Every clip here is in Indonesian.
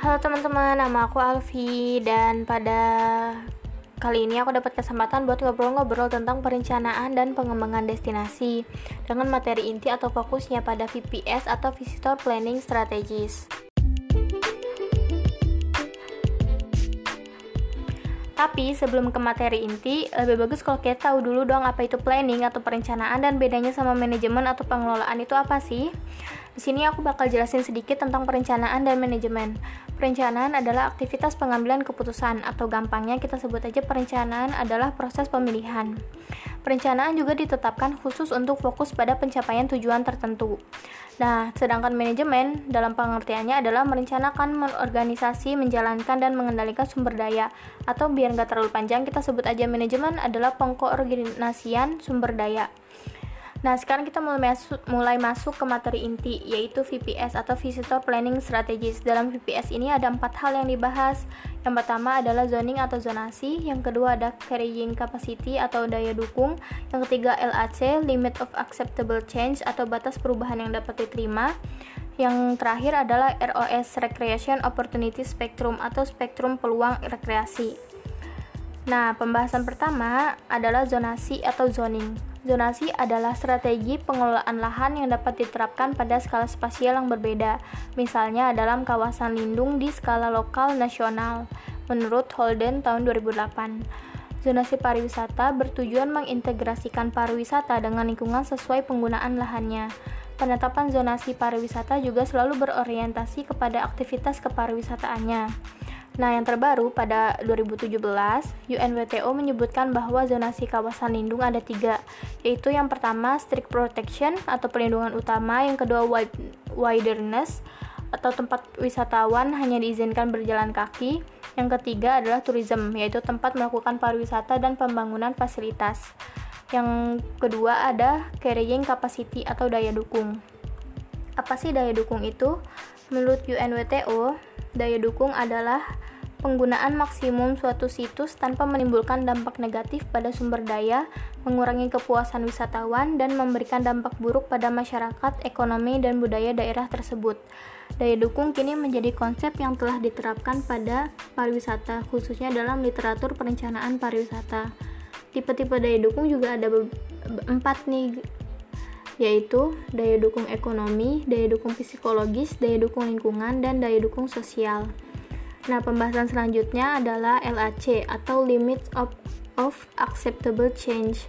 Halo teman-teman, nama aku Alfi dan pada kali ini aku dapat kesempatan buat ngobrol-ngobrol tentang perencanaan dan pengembangan destinasi dengan materi inti atau fokusnya pada VPS atau Visitor Planning Strategies. Tapi sebelum ke materi inti, lebih bagus kalau kita tahu dulu dong apa itu planning atau perencanaan dan bedanya sama manajemen atau pengelolaan itu apa sih? Di sini aku bakal jelasin sedikit tentang perencanaan dan manajemen. Perencanaan adalah aktivitas pengambilan keputusan atau gampangnya kita sebut aja perencanaan adalah proses pemilihan. Perencanaan juga ditetapkan khusus untuk fokus pada pencapaian tujuan tertentu. Nah, sedangkan manajemen dalam pengertiannya adalah merencanakan, mengorganisasi, menjalankan, dan mengendalikan sumber daya. Atau biar nggak terlalu panjang, kita sebut aja manajemen adalah pengkoordinasian sumber daya. Nah, sekarang kita mulai masuk, mulai masuk ke materi inti, yaitu VPS atau Visitor Planning Strategies. Dalam VPS ini ada empat hal yang dibahas. Yang pertama adalah zoning atau zonasi, yang kedua ada carrying capacity atau daya dukung, yang ketiga LAC, limit of acceptable change atau batas perubahan yang dapat diterima. Yang terakhir adalah ROS, Recreation Opportunity Spectrum atau spektrum peluang rekreasi. Nah, pembahasan pertama adalah zonasi atau zoning. Zonasi adalah strategi pengelolaan lahan yang dapat diterapkan pada skala spasial yang berbeda, misalnya dalam kawasan lindung di skala lokal nasional, menurut Holden tahun 2008. Zonasi pariwisata bertujuan mengintegrasikan pariwisata dengan lingkungan sesuai penggunaan lahannya. Penetapan zonasi pariwisata juga selalu berorientasi kepada aktivitas kepariwisataannya. Nah, yang terbaru pada 2017, UNWTO menyebutkan bahwa zonasi kawasan lindung ada tiga, yaitu yang pertama strict protection atau perlindungan utama, yang kedua wilderness atau tempat wisatawan hanya diizinkan berjalan kaki, yang ketiga adalah tourism, yaitu tempat melakukan pariwisata dan pembangunan fasilitas. Yang kedua ada carrying capacity atau daya dukung. Apa sih daya dukung itu? Menurut UNWTO, daya dukung adalah penggunaan maksimum suatu situs tanpa menimbulkan dampak negatif pada sumber daya, mengurangi kepuasan wisatawan, dan memberikan dampak buruk pada masyarakat, ekonomi, dan budaya daerah tersebut. Daya dukung kini menjadi konsep yang telah diterapkan pada pariwisata, khususnya dalam literatur perencanaan pariwisata. Tipe-tipe daya dukung juga ada empat nih yaitu daya dukung ekonomi, daya dukung psikologis, daya dukung lingkungan, dan daya dukung sosial. Nah, pembahasan selanjutnya adalah LAC atau Limits of, of Acceptable Change.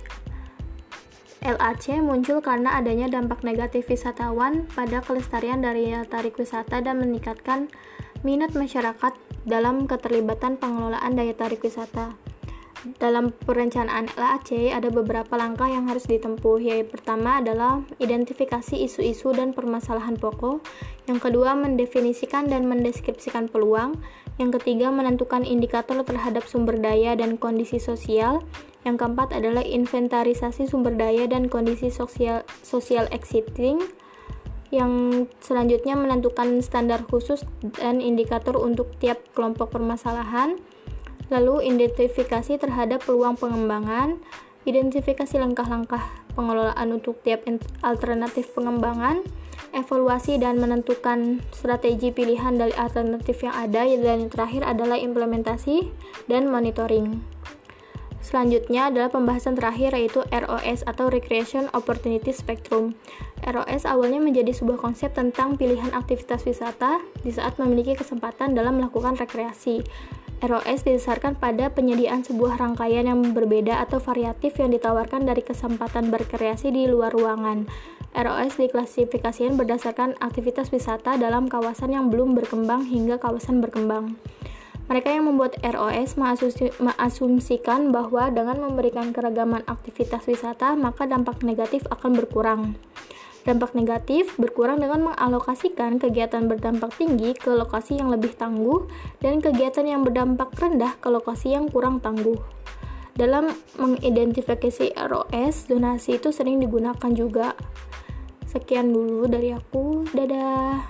LAC muncul karena adanya dampak negatif wisatawan pada kelestarian dari tarik wisata dan meningkatkan minat masyarakat dalam keterlibatan pengelolaan daya tarik wisata. Dalam perencanaan LAC ada beberapa langkah yang harus ditempuh, yaitu pertama adalah identifikasi isu-isu dan permasalahan pokok, yang kedua mendefinisikan dan mendeskripsikan peluang, yang ketiga menentukan indikator terhadap sumber daya dan kondisi sosial, yang keempat adalah inventarisasi sumber daya dan kondisi sosial sosial existing, yang selanjutnya menentukan standar khusus dan indikator untuk tiap kelompok permasalahan, lalu identifikasi terhadap peluang pengembangan, identifikasi langkah-langkah pengelolaan untuk tiap alternatif pengembangan, evaluasi dan menentukan strategi pilihan dari alternatif yang ada, dan yang terakhir adalah implementasi dan monitoring. Selanjutnya adalah pembahasan terakhir yaitu ROS atau Recreation Opportunity Spectrum. ROS awalnya menjadi sebuah konsep tentang pilihan aktivitas wisata di saat memiliki kesempatan dalam melakukan rekreasi. ROS didasarkan pada penyediaan sebuah rangkaian yang berbeda atau variatif yang ditawarkan dari kesempatan berkreasi di luar ruangan. ROS diklasifikasikan berdasarkan aktivitas wisata dalam kawasan yang belum berkembang hingga kawasan berkembang. Mereka yang membuat ROS mengasumsikan bahwa dengan memberikan keragaman aktivitas wisata, maka dampak negatif akan berkurang. Dampak negatif berkurang dengan mengalokasikan kegiatan berdampak tinggi ke lokasi yang lebih tangguh dan kegiatan yang berdampak rendah ke lokasi yang kurang tangguh. Dalam mengidentifikasi ROS, donasi itu sering digunakan juga. Sekian dulu dari aku. Dadah.